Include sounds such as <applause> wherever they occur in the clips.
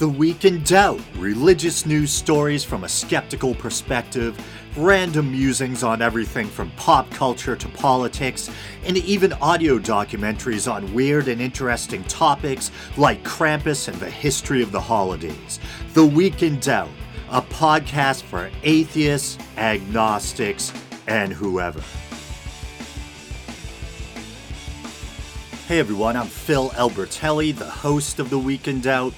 The Week in Doubt, religious news stories from a skeptical perspective, random musings on everything from pop culture to politics, and even audio documentaries on weird and interesting topics like Krampus and the history of the holidays. The Week in Doubt, a podcast for atheists, agnostics, and whoever. Hey everyone, I'm Phil Albertelli, the host of The Week in Doubt.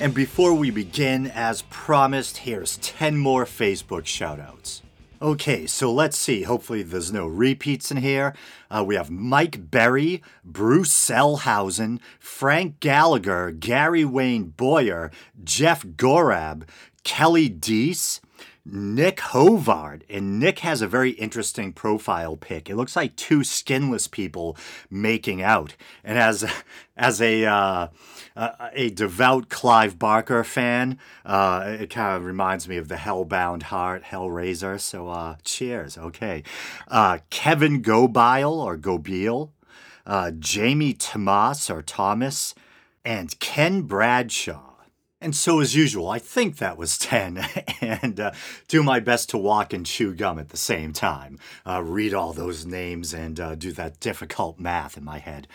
And before we begin, as promised, here's 10 more Facebook shoutouts. Okay, so let's see. Hopefully, there's no repeats in here. Uh, we have Mike Berry, Bruce Selhausen, Frank Gallagher, Gary Wayne Boyer, Jeff Gorab, Kelly Deese, Nick Hovard. And Nick has a very interesting profile pic. It looks like two skinless people making out. And as, <laughs> as a, uh, a devout Clive Barker fan, uh, it kind of reminds me of the Hellbound Heart, Hellraiser. So uh, cheers. Okay. Uh, Kevin Gobile or Gobile, uh, Jamie Tomas or Thomas, and Ken Bradshaw. And so, as usual, I think that was <laughs> 10, and uh, do my best to walk and chew gum at the same time. Uh, read all those names and uh, do that difficult math in my head.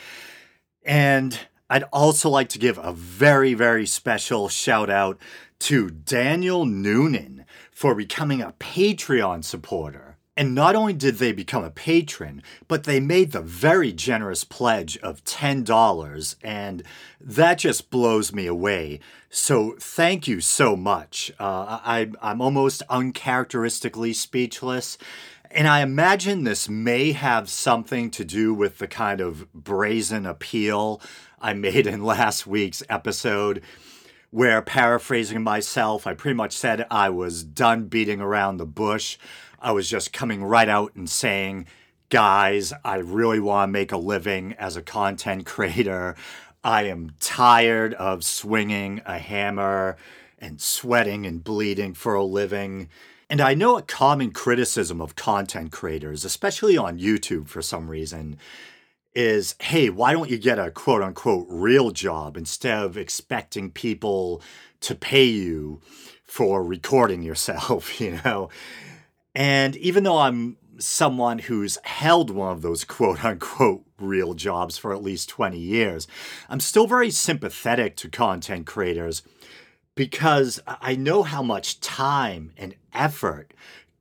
And I'd also like to give a very, very special shout out to Daniel Noonan for becoming a Patreon supporter. And not only did they become a patron, but they made the very generous pledge of $10, and that just blows me away. So thank you so much. Uh, I, I'm almost uncharacteristically speechless. And I imagine this may have something to do with the kind of brazen appeal I made in last week's episode where paraphrasing myself, I pretty much said I was done beating around the bush. I was just coming right out and saying, guys, I really want to make a living as a content <laughs> creator. I am tired of swinging a hammer and sweating and bleeding for a living. And I know a common criticism of content creators, especially on YouTube for some reason, is hey, why don't you get a quote unquote real job instead of expecting people to pay you for recording yourself, <laughs> you know? And even though I'm someone who's held one of those quote unquote real jobs for at least 20 years, I'm still very sympathetic to content creators because I know how much time and effort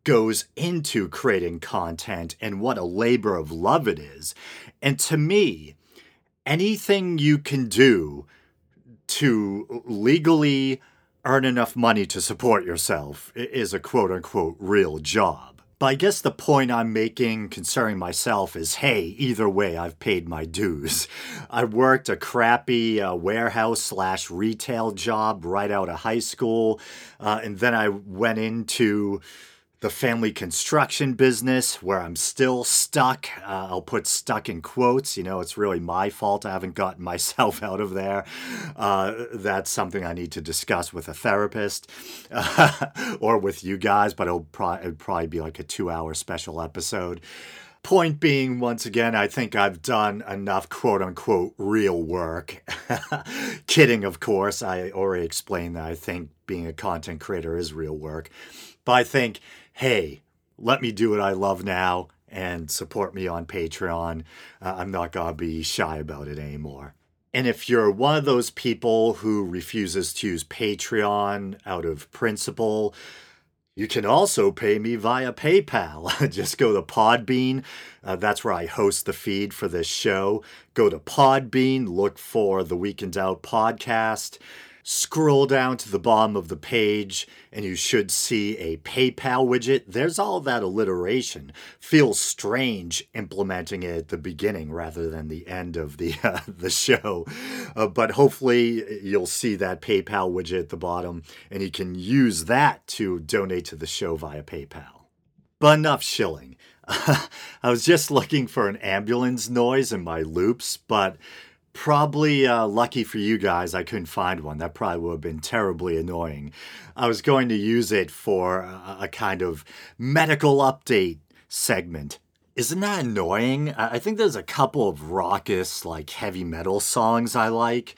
goes into creating content and what a labor of love it is. And to me, anything you can do to legally earn enough money to support yourself is a quote unquote real job. But I guess the point I'm making concerning myself is hey, either way, I've paid my dues. <laughs> I worked a crappy uh, warehouse slash retail job right out of high school, uh, and then I went into the family construction business where I'm still stuck. Uh, I'll put stuck in quotes. You know, it's really my fault I haven't gotten <laughs> myself out of there. Uh, that's something I need to discuss with a therapist uh, <laughs> or with you guys, but it'll, pro- it'll probably be like a two hour special episode. Point being, once again, I think I've done enough quote unquote real work. <laughs> Kidding, of course. I already explained that I think being a content creator is real work. But I think hey, let me do what I love now and support me on Patreon. Uh, I'm not going to be shy about it anymore. And if you're one of those people who refuses to use Patreon out of principle, you can also pay me via PayPal. <laughs> Just go to Podbean. Uh, that's where I host the feed for this show. Go to Podbean, look for the Week Out podcast scroll down to the bottom of the page and you should see a PayPal widget. There's all that alliteration. Feels strange implementing it at the beginning rather than the end of the <laughs> uh, the show. Uh, but hopefully you'll see that PayPal widget at the bottom and you can use that to donate to the show via PayPal. But enough shilling. <laughs> I was just looking for an ambulance noise in my loops, but Probably uh, lucky for you guys, I couldn't find one. That probably would have been terribly annoying. I was going to use it for a, a kind of medical update segment. Isn't that annoying? I think there's a couple of raucous, like heavy metal songs I like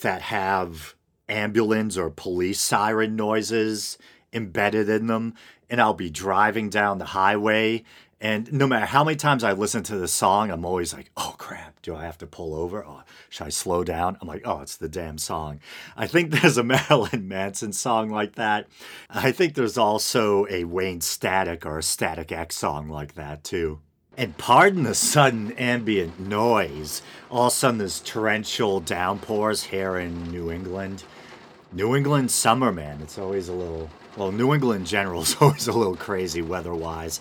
that have ambulance or police siren noises embedded in them. And I'll be driving down the highway. And no matter how many times I listen to the song, I'm always like, oh crap, do I have to pull over? Oh, should I slow down? I'm like, oh, it's the damn song. I think <laughs> there's a Marilyn Manson song like that. I think there's also a Wayne Static or a Static X song like that too. And pardon the sudden ambient noise. All of a sudden, there's torrential downpours here in New England. New England summer, man. It's always a little, well, New England in general is <laughs> always a little crazy weather wise.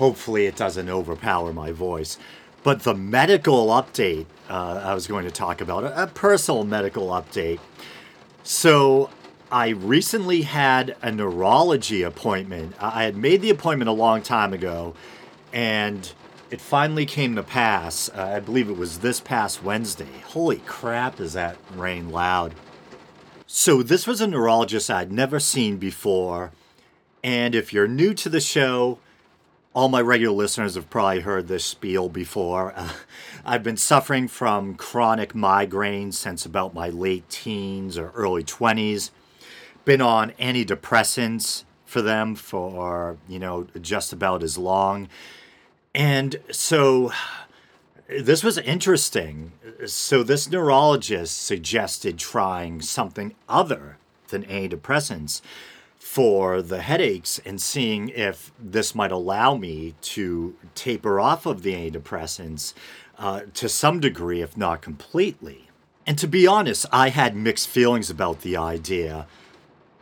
Hopefully, it doesn't overpower my voice. But the medical update uh, I was going to talk about, a personal medical update. So, I recently had a neurology appointment. I had made the appointment a long time ago, and it finally came to pass. Uh, I believe it was this past Wednesday. Holy crap, is that rain loud! So, this was a neurologist I'd never seen before. And if you're new to the show, all my regular listeners have probably heard this spiel before. Uh, I've been suffering from chronic migraines since about my late teens or early 20s. Been on antidepressants for them for, you know, just about as long. And so this was interesting. So this neurologist suggested trying something other than antidepressants for the headaches and seeing if this might allow me to taper off of the antidepressants uh, to some degree, if not completely. And to be honest, I had mixed feelings about the idea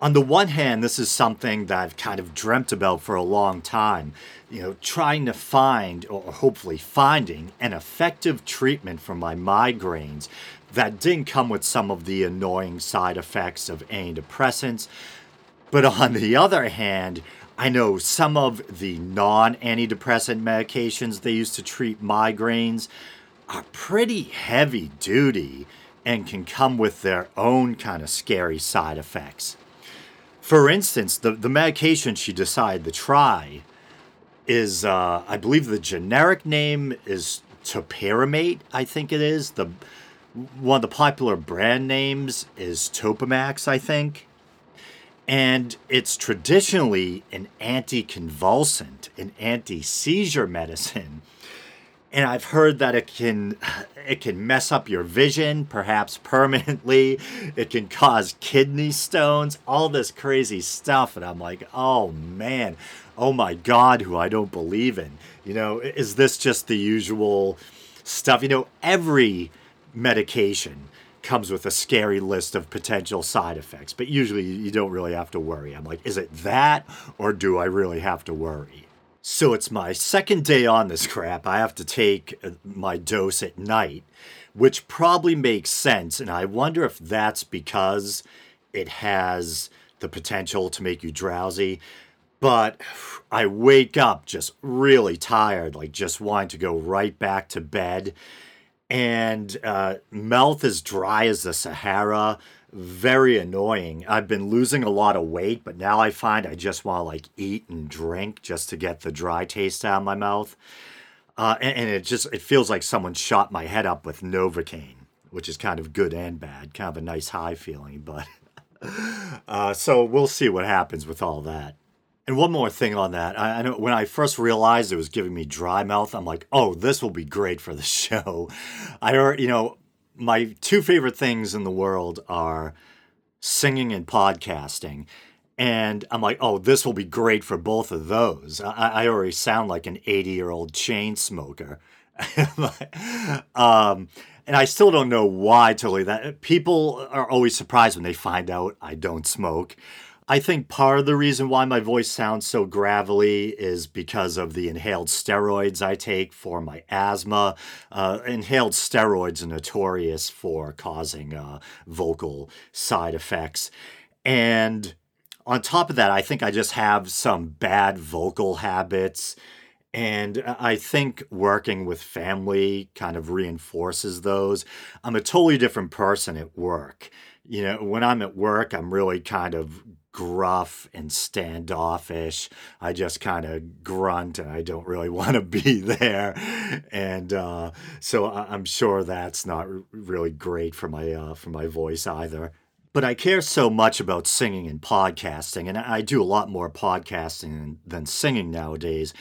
on the one hand, this is something that I've kind of dreamt about for a long time. You know, trying to find, or hopefully finding, an effective treatment for my migraines that didn't come with some of the annoying side effects of antidepressants. But on the other hand, I know some of the non antidepressant medications they use to treat migraines are pretty heavy duty and can come with their own kind of scary side effects. For instance, the, the medication she decided to try is, uh, I believe the generic name is topiramate, I think it is. The One of the popular brand names is Topamax, I think. And it's traditionally an anticonvulsant, an anti seizure medicine and I've heard that it can <sighs> it can mess up your vision, perhaps permanently. It can cause kidney stones, all this crazy stuff, and I'm like, oh man, oh my God, who I don't believe in. You know, is this just the usual stuff? You know, every medication comes with a scary list of potential side effects, but usually you don't really have to worry. I'm like, is it that, or do I really have to worry? So it's my second day on this crap. I have to take uh, my dose at night, which probably makes sense. And I wonder if that's because it has the potential to make you drowsy. But I wake up just really tired, like just wanting to go right back to bed. And uh, mouth as dry as the Sahara very annoying. I've been losing a lot of weight, but now I find I just want to like eat and drink just to get the dry taste out of my mouth. Uh, and, and, it just it feels like someone shot my head up with Novocaine, which is kind of good and bad, kind of a nice high feeling. But <laughs> uh, so we'll see what happens with all that. And one more thing on that, I, I know when I first realized it was giving me dry mouth, I'm like, oh, this will be great for the <laughs> show. I already, you know, my two favorite things in the world are singing and podcasting. And I'm like, oh, this will be great for both of those. I, I already sound like an 80 year old chain smoker. <laughs> um, and I still don't know why totally that people are always surprised when they find out I don't smoke. I think part of the reason why my voice sounds so gravelly is because of the inhaled steroids I take for my asthma. Uh, inhaled steroids are notorious for causing uh, vocal side effects. And on top of that, I think I just have some bad vocal habits. And I think working with family kind of reinforces those. I'm a totally different person at work You know, when I'm at work, I'm really kind of gruff and standoffish. I just kind of grunt and I don't really <laughs> want to be there. And uh, so I- am sure that's not really great for my uh, for my voice either. But I care so much about singing and podcasting, and I do a lot more podcasting than singing nowadays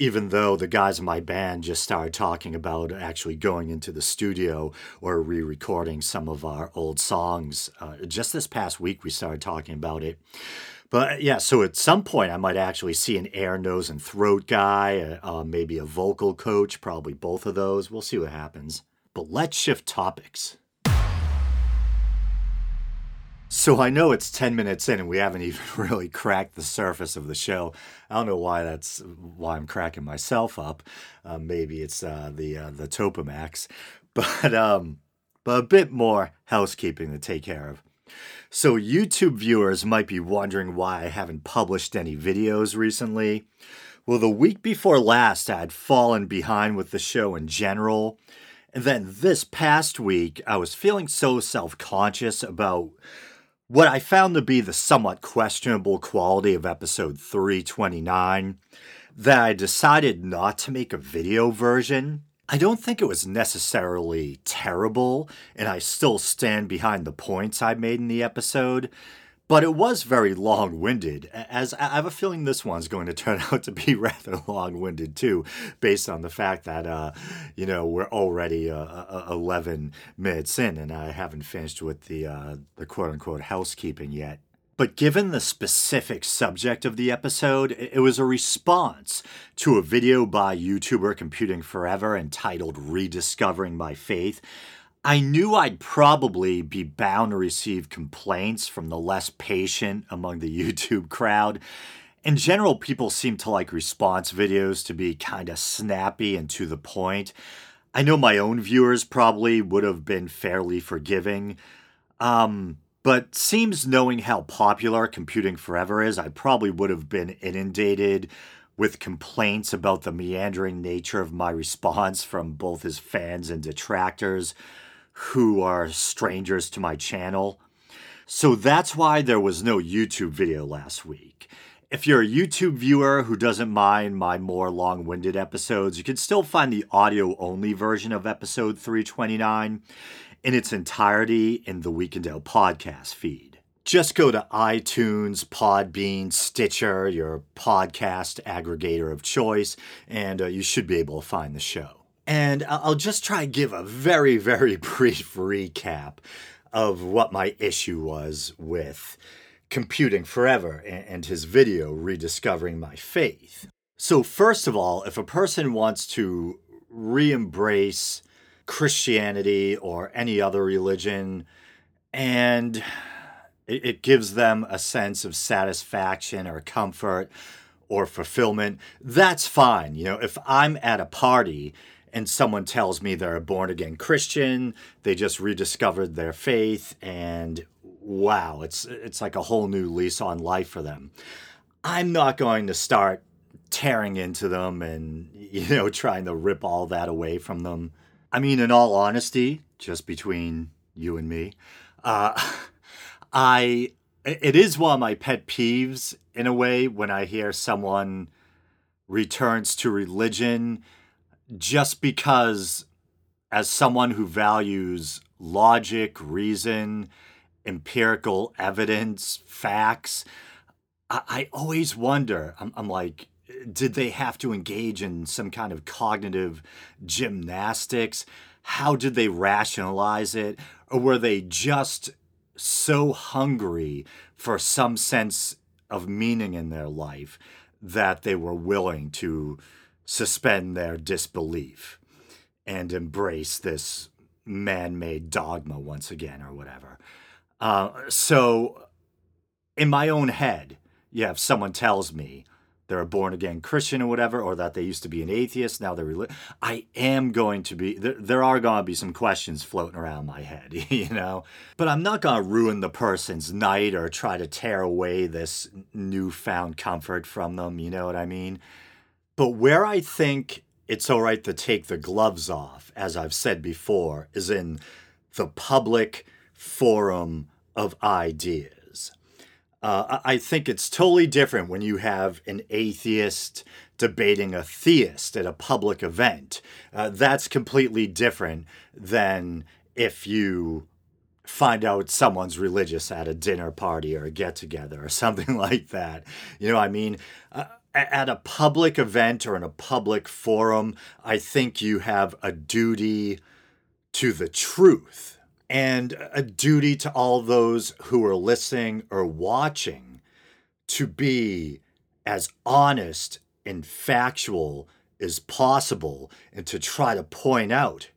even though the guys in my band just started talking about actually going into the studio or re recording some of our old songs. Uh, just this past week, we started talking about it. But yeah, so at some point, I might actually see an air, nose, and throat guy, uh, uh maybe a vocal coach, probably both of those. We'll see what happens. But let's shift topics. So I know it's 10 minutes in and we haven't even <laughs> really cracked the surface of the show. I don't know why that's why I'm cracking myself up. Uh, maybe it's uh, the uh, the Topamax, <laughs> but um, but a bit more housekeeping to take care of. So YouTube viewers might be wondering why I haven't published any videos recently. Well, the week before last, I had fallen behind with the show in general. And then this past week, I was feeling so self conscious about what I found to be the somewhat questionable quality of episode 329 that I decided not to make a video version. I don't think it was necessarily terrible, and I still stand behind the points I made in the episode, but it was very long winded, as I have a feeling this one's going to turn <laughs> out to be rather long winded too, based on the fact that, uh, you know, we're already uh, uh, 11 minutes in and I haven't finished with the, uh, the quote unquote housekeeping yet. But given the specific subject of the episode, it was a response to a video by YouTuber Computing Forever entitled Rediscovering My Faith, I knew I'd probably be bound to receive complaints from the less patient among the <laughs> YouTube crowd. In general, people seem to like response videos to be kind of snappy and to the point. I know my own viewers probably would have been fairly forgiving. Um, but seems knowing how popular Computing Forever is, I probably would have been inundated with complaints about the meandering nature of my <laughs> response from both his fans and detractors who are strangers to my channel. So that's why there was no YouTube video last week. If you're a YouTube viewer who doesn't mind my more long winded episodes, you can still find the audio only version of episode 329 in its entirety in the Week in Doubt podcast feed. Just go to iTunes, Podbean, Stitcher, your podcast aggregator of choice, and uh, you should be able to find the show. And I'll just try and give a very, very <laughs> brief recap of what my issue was with computing forever and his video, Rediscovering My Faith. So, first of all, if a person wants to re embrace Christianity or any other religion, and it, gives them a sense of satisfaction or comfort or fulfillment, that's fine. You know, if I'm at a party and someone tells me they're a born again Christian, they just rediscovered their faith, and wow, it's it's like a whole new lease on life for them. I'm not going to start tearing into them and <laughs> you know trying to rip all that away from them. I mean, in all honesty, just between you and me, uh, <laughs> I it is one of my pet peeves in a way when I hear someone returns to religion just because, as someone who values logic, reason, empirical evidence, facts, I, I always wonder. I'm, I'm like, did they have to engage in some kind of cognitive gymnastics? How did they rationalize it? Or were they just so hungry for some sense of meaning in their life that they were willing to suspend their disbelief and embrace this man made dogma once again or whatever. Uh, so, in my own head, yeah, if someone tells me they're a born again Christian or whatever, or that they used to be an atheist, now they're religious, I am going to be, there, there are going to be some questions floating around my head, <laughs> you know? But I'm not going to ruin the person's night or try to tear away this newfound comfort from them, you know what I mean? But where I think it's all right to take the gloves off, as I've said before, is in the public forum of ideas. Uh, I think it's totally different when you have an atheist debating a theist at a public event. Uh, that's completely different than if you find out someone's religious at a dinner party or a get together or <laughs> something like that. You know, I mean, uh, at a public event or in a public forum, I think you have a duty to the truth and a duty to all those who are listening or watching to be as honest and factual as possible and to try to point out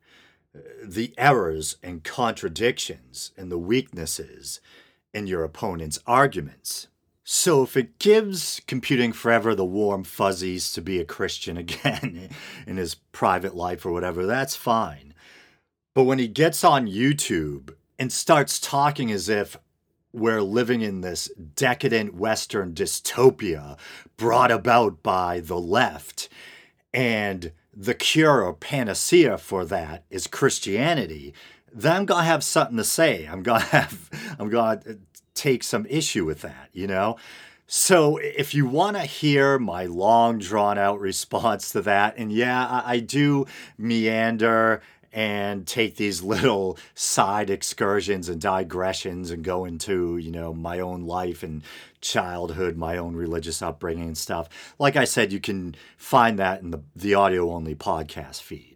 uh, the errors and contradictions and the weaknesses in your opponent's arguments. So, if it gives Computing Forever the warm fuzzies to be a Christian <laughs> again in his private life or whatever, that's fine. But when he gets on YouTube and starts talking as if we're living in this decadent Western dystopia brought about by the left, and the cure or panacea for that is Christianity, then I'm gonna have something to say. I'm gonna <laughs> have I'm gonna take some issue with that, you know? So, if you want to hear my long, drawn out response to that, and yeah, I, I do meander and take these little side excursions and digressions and go into, you know, my own life and childhood, my own religious upbringing and stuff. Like I said, you can find that in the, the audio only podcast feed.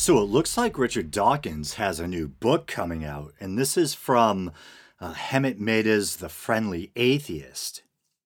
So it looks like Richard Dawkins has a new book coming out, and this is from uh, Hemant Mehta's The Friendly Atheist.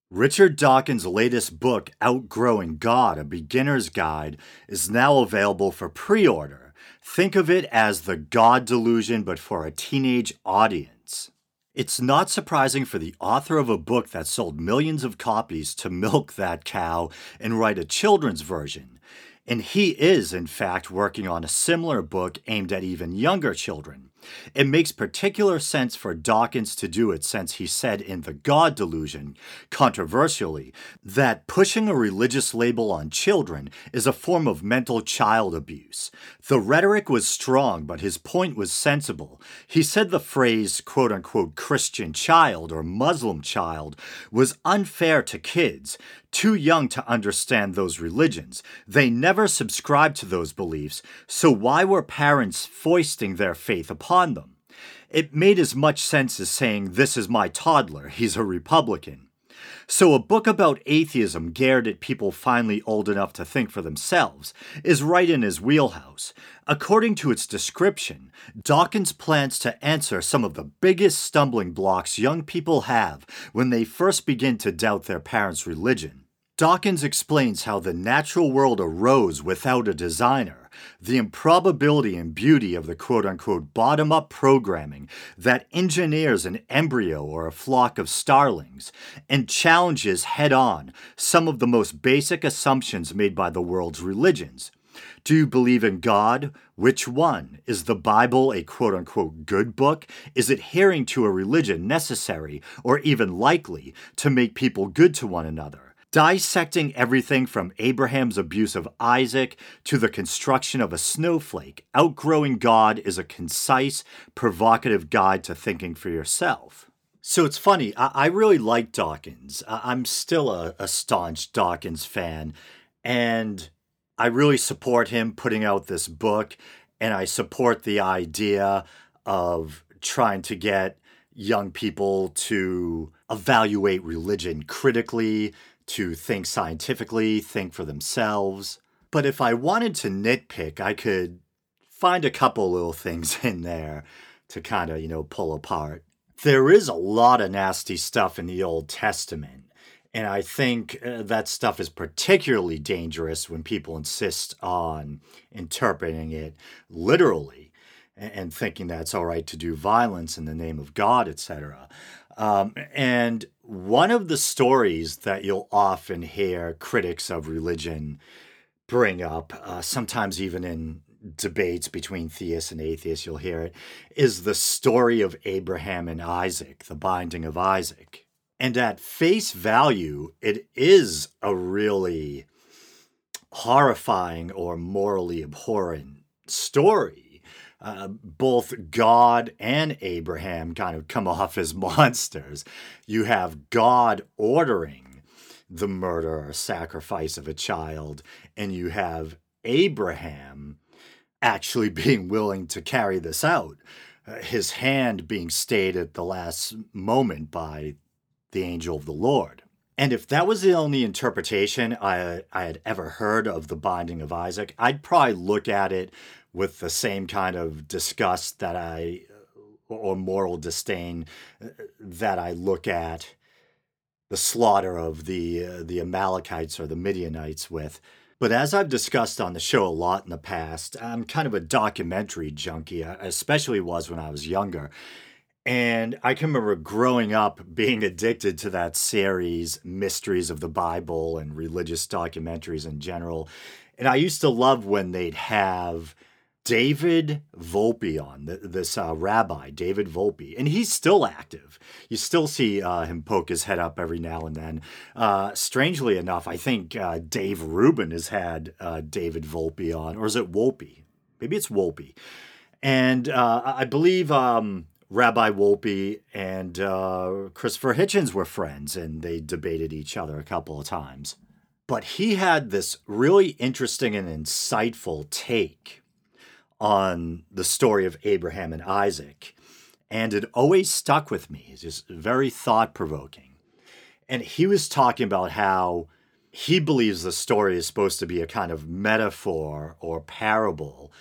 Richard Dawkins' latest book, Outgrowing God, A Beginner's Guide, is now available for pre order. Think of it as the God delusion, but for a teenage audience. It's not surprising for the author of a book that sold millions of copies to milk that cow and write a children's version. And he is, in fact, working on a similar book aimed at even younger children. It makes particular sense for Dawkins to do it since he said in The God Delusion, controversially, that pushing a religious label on children is a form of mental child abuse. The rhetoric was strong, but his point was sensible. He said the phrase, quote unquote, Christian child or Muslim child was unfair to kids, too young to understand those religions. They never subscribed to those beliefs, so why were parents foisting their faith upon them? It made as much sense as saying, This is my toddler, he's a Republican. So, a book about atheism geared at people finally old enough to think for themselves is right in his wheelhouse. According to its description, Dawkins plans to answer some of the biggest stumbling blocks young people have when they first begin to doubt their parents' religion. Dawkins explains how the natural world arose without a designer, the improbability and beauty of the quote unquote bottom up programming that engineers an embryo or a flock of starlings, and challenges head on some of the most basic assumptions made by the world's religions. Do you believe in God? Which one? Is the Bible a quote unquote good book? Is adhering to a religion necessary or even likely to make people good to one another? Dissecting everything from Abraham's abuse of Isaac to the construction of a snowflake. Outgrowing God is a concise, provocative guide to thinking for yourself. So it's funny, I, I really like Dawkins. I- I'm still a, a staunch Dawkins fan, and I really support him putting out this book, and I support the idea of trying to get young people to evaluate religion critically, to think scientifically, think for themselves. But if I wanted to nitpick, I could find a couple little things <laughs> in there to kind of, you know, pull apart. There is a lot of nasty stuff in the Old Testament. And I think uh, that stuff is particularly dangerous when people insist on interpreting it literally and, thinking it's all right to do violence in the name of God, etc. Um, and one of the stories that you'll often hear critics of religion bring up, uh, sometimes even in debates between theists and atheists, you'll hear it, is the story of Abraham and Isaac, the binding of Isaac. And at face value, it is a really horrifying or morally abhorrent story uh, both God and Abraham kind of come <laughs> off as monsters. You have God ordering the murder or sacrifice of a child, and you have Abraham actually <laughs> being willing to carry this out. Uh, his hand being stayed at the last moment by the angel of the Lord. And if that was the only interpretation I, I had ever heard of the binding of Isaac, I'd probably look at it with the same kind of disgust that I, or moral disdain uh, that I look at the slaughter of the uh, the Amalekites or the Midianites with. But as I've discussed on the show a lot in the past, I'm kind of a documentary junkie, I especially was when I was younger. And I can remember growing up being addicted to that series, Mysteries of the Bible and religious documentaries in general. And I used to love when they'd have David Volpe on, this uh, rabbi, David Volpe, and he's still active. You still see uh, him poke his head up every now and then. Uh, strangely enough, I think uh, Dave Rubin has had uh, David Volpe on, or is it Wolpe? Maybe it's Wolpe. And uh, I believe um, Rabbi Wolpe and Christopher Hitchens were friends, and they debated each other a couple of times. But he had this really interesting and insightful take on the story of Abraham and Isaac. And it always stuck with me. It's just very thought provoking. And he was talking about how he believes the story is supposed to be a kind of metaphor or parable,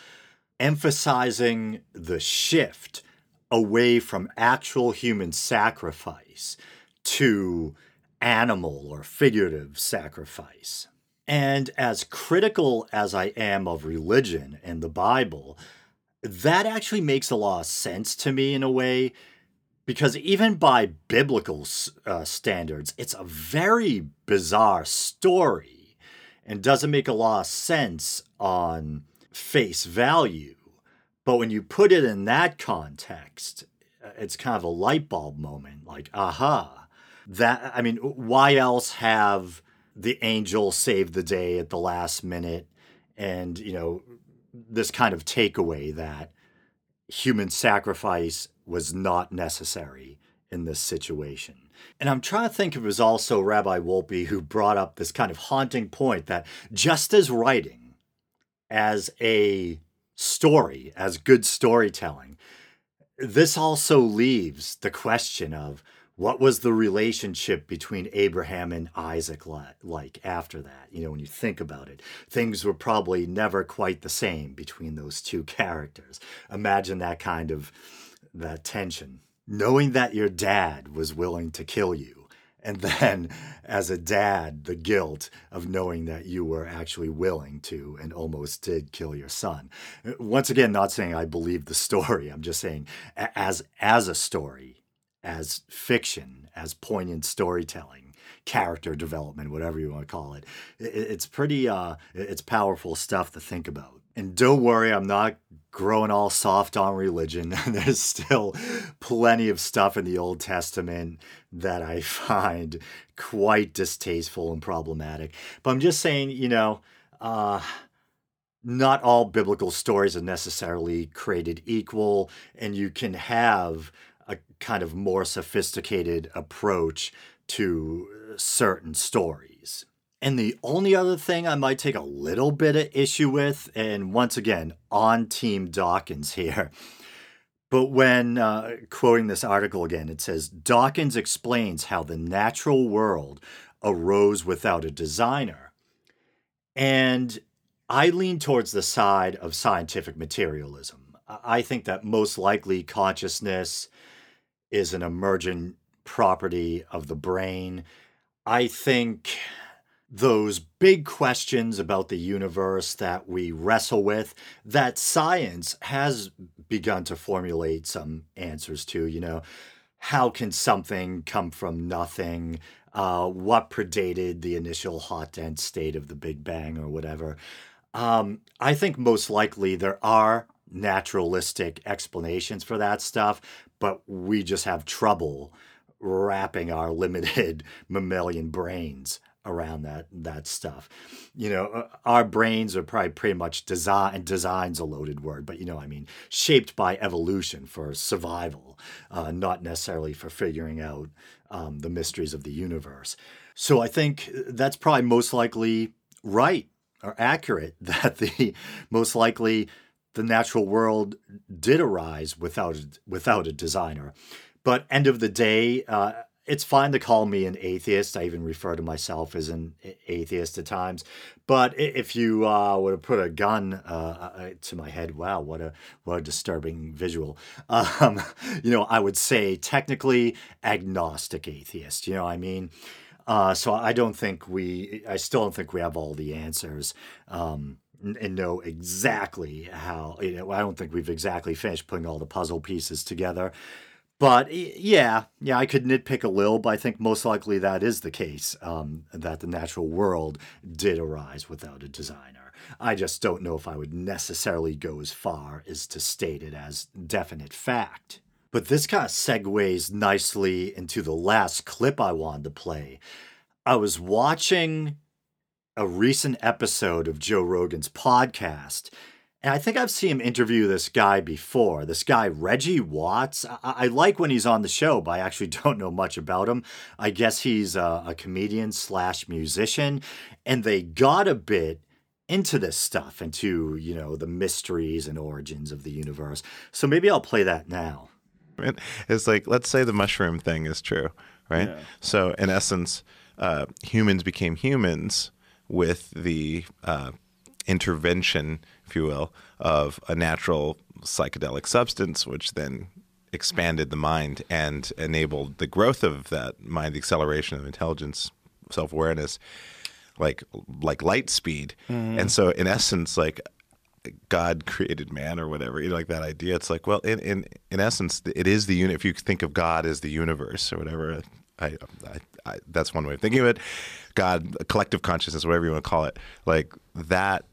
emphasizing the shift away from actual human sacrifice to animal or figurative sacrifice. And as critical as I am of religion and the Bible, that actually makes a lot of sense to me in a way because even by biblical uh, standards, it's a very bizarre story and doesn't make a lot of sense on face value. But when you put it in that context, uh, it's kind of a light bulb moment like, aha. That, I mean, why else have the angel saved the day at the last minute and you know this kind of takeaway that human sacrifice was not necessary in this situation. And I'm trying to think if it was also Rabbi Wolpe who brought up this kind of haunting point that just as writing as a story, as good storytelling, this also leaves the question of what was the relationship between Abraham and Isaac like after that? You know, when you think about it, things were probably never quite the same between those two <laughs> characters. Imagine that kind of that tension. Knowing that your dad was willing to kill you, and then <laughs> as a dad, the guilt of knowing that you were actually willing to and almost did kill your son. Once again, not saying I believe the <laughs> story. I'm just saying as as a story, as fiction, as poignant storytelling, character development, whatever you want to call it. It's pretty, uh, it's powerful stuff to think about. And don't worry, I'm not growing all soft on religion. <laughs> There's still plenty of stuff in the Old Testament that I <laughs> find quite distasteful and problematic. But I'm just saying, you know, uh, not all biblical stories are necessarily created equal, and you can have a kind of more sophisticated approach to certain stories. And the only other thing I might take a little bit of issue with, and once again, on Team Dawkins here, <laughs> but when uh, quoting this article again, it says Dawkins explains how the natural world arose without a designer. And I lean towards the side of scientific materialism. I think that most likely consciousness is an emergent property of the brain. I think those big questions about the universe that we wrestle with, that science has begun to formulate some answers to. You know, how can something come from nothing? Uh, what predated the initial hot, dense state of the Big Bang or whatever? Um, I think most likely there are naturalistic explanations for that stuff, but we just have trouble wrapping our <laughs> limited mammalian brains around that that stuff. You know, uh, our brains are probably pretty much design and design's a loaded word, but you know, I mean, shaped by evolution for survival, uh, not necessarily for figuring out um, the mysteries of the universe. So I think that's probably most likely right or accurate <laughs> that the most likely the natural world did arise without without a designer. But end of the day, uh, it's fine to call me an atheist. I even refer to myself as an atheist at times. But if you uh, to put a gun uh, uh, to my head, wow, what a what a disturbing visual. Um, <laughs> you know, I would say technically agnostic atheist. You know, what I mean. Uh, so I don't think we, I still don't think we have all the answers. Um, and know exactly how you know, I don't think we've exactly finished putting all the puzzle pieces together. But yeah, yeah, I could nitpick a little, but I think most likely that is the case um, that the natural world did arise without a designer. I just don't know if I would necessarily go as far as to state it as definite fact. But this kind of segues nicely into the last clip I wanted to play. I was watching a recent episode of Joe Rogan's podcast, and I think I've seen him interview this guy before. This guy, Reggie Watts. I, I like when he's on the show, but I actually <laughs> don't know much about him. I guess he's a, a comedian slash musician. And they got a bit into this stuff, into, you know, the mysteries and origins of the universe. So maybe I'll play that now. It's like, let's say the mushroom thing is true, right? Yeah. So, in essence, uh, humans became humans with the uh, intervention if you will, of a natural psychedelic substance, which then expanded the mind and enabled the growth of that mind, the acceleration of intelligence, self awareness, like like light speed. Mm-hmm. And so, in essence, like God created man or whatever, you know, like that idea. It's like, well, in in in essence, it is the unit. If you think of God as the universe or whatever, I, I, I, that's one way of thinking of it. God, collective consciousness, whatever you want to call it, like that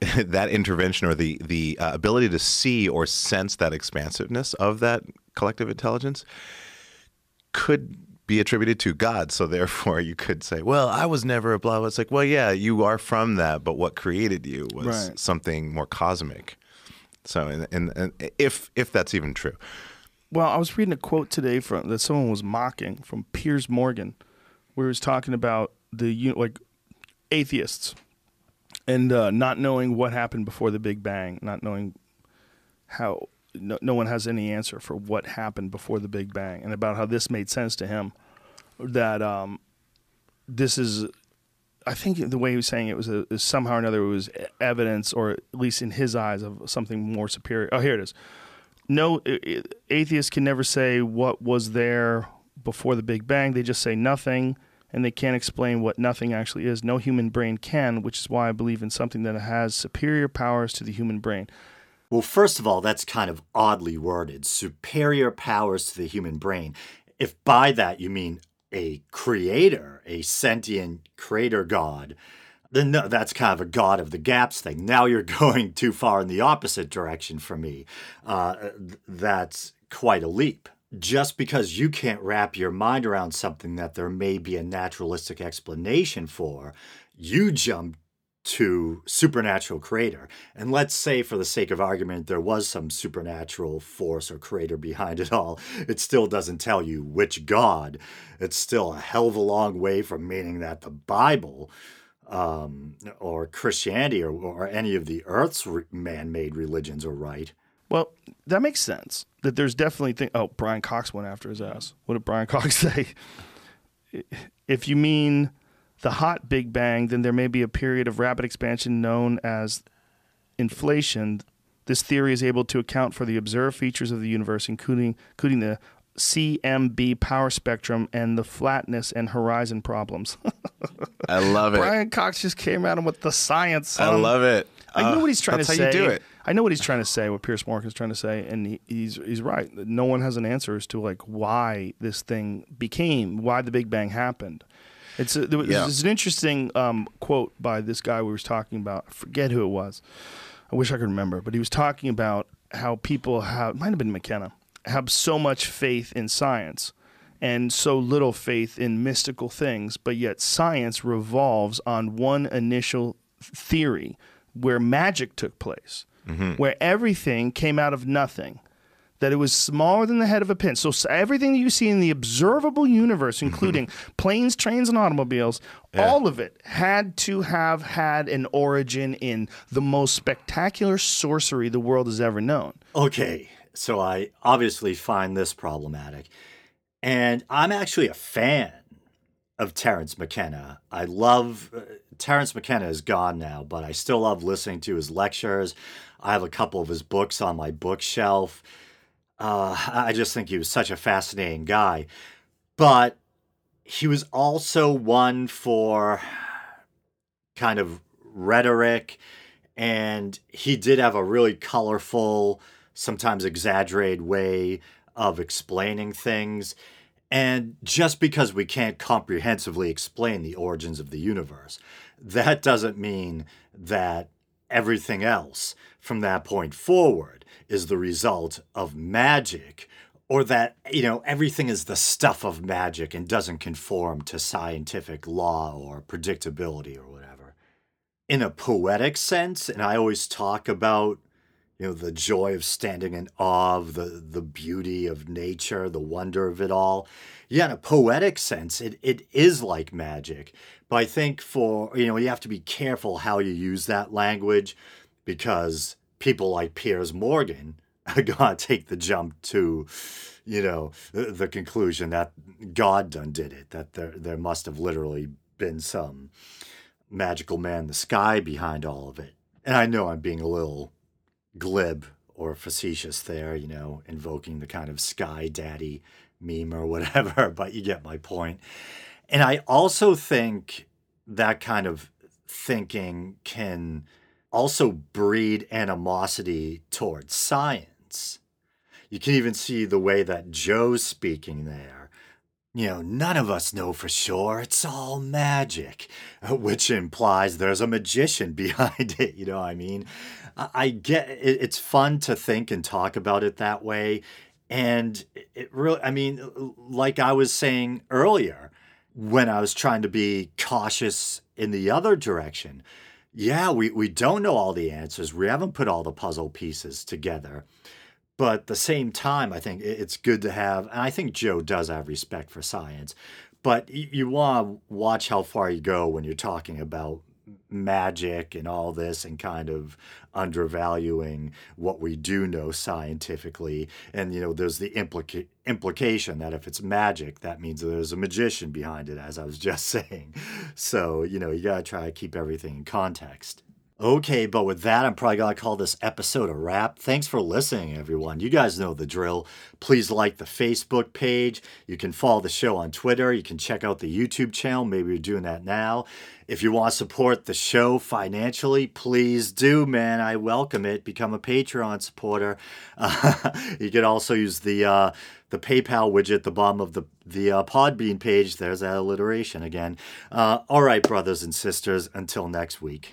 <laughs> that intervention or the the uh, ability to see or sense that expansiveness of that collective intelligence could be attributed to God. So therefore, you could say, "Well, I was never a blah." It's like, well, yeah, you are from that, but what created you was right. something more cosmic. So, and, and, and if if that's even true. Well, I was reading a quote today from that someone was mocking from Piers Morgan, he was talking about the like atheists and uh, not knowing what happened before the Big Bang, not knowing how no, no, one has any answer for what happened before the Big Bang, and about how this made sense to him. That um, this is, I think the way he was saying it was a, somehow or another it was evidence, or at least in his eyes, of something more superior. Oh, here it is. No, atheists can never say what was there before the Big Bang. They just say nothing and they can't explain what nothing actually is. No human brain can, which is why I believe in something that has superior powers to the human brain. Well, first of all, that's kind of oddly worded superior powers to the human brain. If by that you mean a creator, a sentient creator god, then no, that's kind of a god of the gaps thing. Now you're <laughs> going too far in the opposite direction for me. Uh, that's quite a leap just because you can't wrap your mind around something that there may be a naturalistic explanation for, you jump to supernatural creator. And let's say, for the sake of argument, there was some supernatural force or creator behind it all. It still doesn't tell you which God. It's still a hell of a long way from meaning that the Bible um, or Christianity or, or any of the Earth's man made religions are right. Well, that makes sense. That there's definitely thing. Oh, Brian Cox went after his ass. What did Brian <laughs> Cox say? if you mean the hot Big Bang, then there may be a period of rapid expansion known as inflation. This theory is able to account for the observed features of the universe, including including the CMB power spectrum and the flatness and horizon problems. <laughs> I love it. Brian Cox just came at him with the science. I love it. I know uh, what he's trying to say. That's how you do it. I know what he's trying to say, what Piers Morgan is trying to say, and he, he's he's right. No one has an answer as to like why this thing became, why the Big Bang happened. It's a, there was, yeah. an interesting um, quote by this guy we was talking about. I forget who it was. I wish I could remember, but he was talking about how people have might have been McKenna have so much faith in science, and so little faith in mystical things, but yet science revolves on one initial theory where magic took place, mm-hmm. where everything came out of nothing that it was smaller than the head of a pin. So everything that you see in the observable universe, including mm-hmm. <laughs> planes, trains, and automobiles, yeah. all of it had to have had an origin in the most spectacular sorcery the world has ever known. Okay, so I obviously find this problematic. And I'm actually a fan of Terence McKenna. I love uh, Terence McKenna is gone now, but I still love listening to his lectures. I have a couple of his books on my bookshelf. Uh, I just think he was such a fascinating guy. But he was also one for kind of rhetoric, and he did have a really colorful, sometimes exaggerated way of explaining things. And just because we can't comprehensively explain the origins of the universe, that doesn't mean that everything else from that point forward is the result of magic or that you know everything is the stuff of magic and doesn't conform to scientific law or predictability or whatever. In a poetic sense and i always talk about you know the joy of standing in awe of the the beauty of nature the wonder of it all. Yeah in a poetic sense it, it is like magic. But i think for you know you have to be careful how you use that language because people like piers morgan <laughs> are to take the jump to you know the, the conclusion that god done did it that there there must have literally been some magical man in the sky behind all of it. And i know i'm being a little glib or facetious there, you know, invoking the kind of sky daddy meme or <laughs> whatever, but you get my point. And I also think that kind of thinking can also breed animosity towards science. You can even see the way that Joe's speaking there you know, none of us know for sure. It's all magic, <laughs> which implies there's a magician <laughs> behind it. You know what I mean? I get it, it's fun to think and talk about it that way. And it really, I mean, like I was saying earlier, when I was trying to be cautious in the other direction, yeah, we, we don't know all the answers. We haven't put all the puzzle pieces together. But at the same time, I think it's good to have, and I think Joe does have respect for science, but you want to watch how far you go when you're talking about magic and all this and kind of undervaluing what we do know scientifically and you know there's the implica- implication that if it's magic that means there's a magician behind it as i was <laughs> just saying so you know you got to try to keep everything in context Okay, but with that, I'm probably going to call this episode a wrap. Thanks for listening, everyone. You guys know the drill. Please like the Facebook page. You can follow the show on Twitter. You can check out the YouTube channel. Maybe you're doing that now. If you want to support the show financially, please do, man. I welcome it. Become a Patreon supporter. Uh, <laughs> you can also use the uh, the PayPal widget at the bottom of the the uh, Podbean page. There's that alliteration again. Uh, all right, brothers and sisters. Until next week.